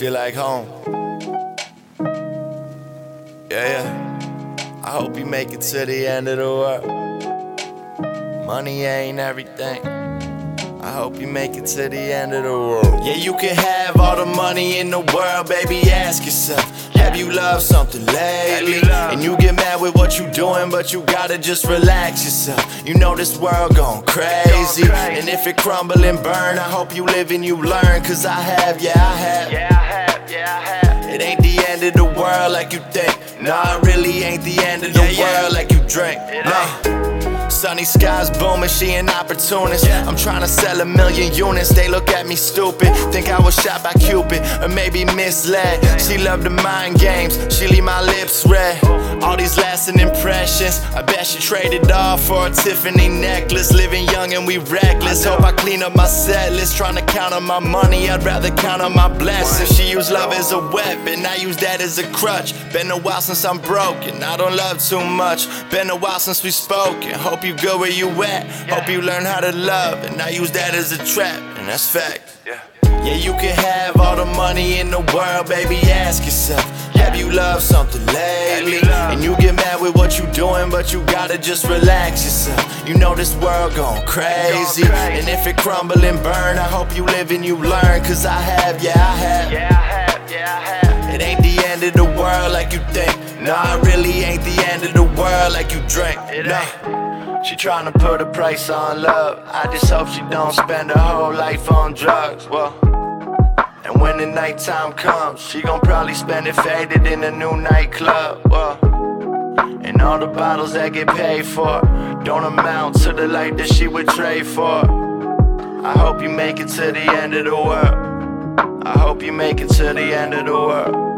feel like home. Yeah, yeah. I hope you make it to the end of the world. Money ain't everything. I hope you make it to the end of the world. Yeah, you can have all the money in the world, baby. Ask yourself, have you loved something lately? And you get with what you doing, but you gotta just relax yourself. You know this world gone crazy. And if it crumble and burn, I hope you live and you learn. Cause I have, yeah, I have. Yeah, I have, yeah, I have. It ain't the end of the world like you think. Nah, it really ain't the end of the Yeah, yeah. world like you drink. It Nah. Sunny skies booming, she an opportunist. I'm trying to sell a million units. They look at me stupid, think I was shot by Cupid, or maybe misled. She loved the mind games, she leave my lips red. All these lasting impressions, I bet she traded all for a Tiffany necklace. Living young and we reckless. Hope I clean up my set list, trying to count on my money. I'd rather count on my blessings. She used love as a weapon, I use that as a crutch. Been a while since I'm broken, I don't love too much. Been a while since we spoken. Hope you good where you at. Hope you learn how to love, and I use that as a trap, and that's fact. Yeah. Yeah, you can have all the money in the world, baby. Ask yourself, have you loved something lately? you? And you get mad with what you doing, but you gotta just relax yourself. You know this world gone crazy. And if it crumble and burn, I hope you live and you learn. Cause I have, yeah, I have. Yeah, I have, yeah, I have. It ain't the end of the world like you think. Nah, it really ain't the end of the world like you drink. It Nah. She tryna put a price on love. I just hope she don't spend her whole life on drugs. Well, and when the nighttime comes, she gon' probably spend it faded in a new nightclub. Well, and all the bottles that get paid for don't amount to the life that she would trade for. I hope you make it to the end of the world. I hope you make it to the end of the world.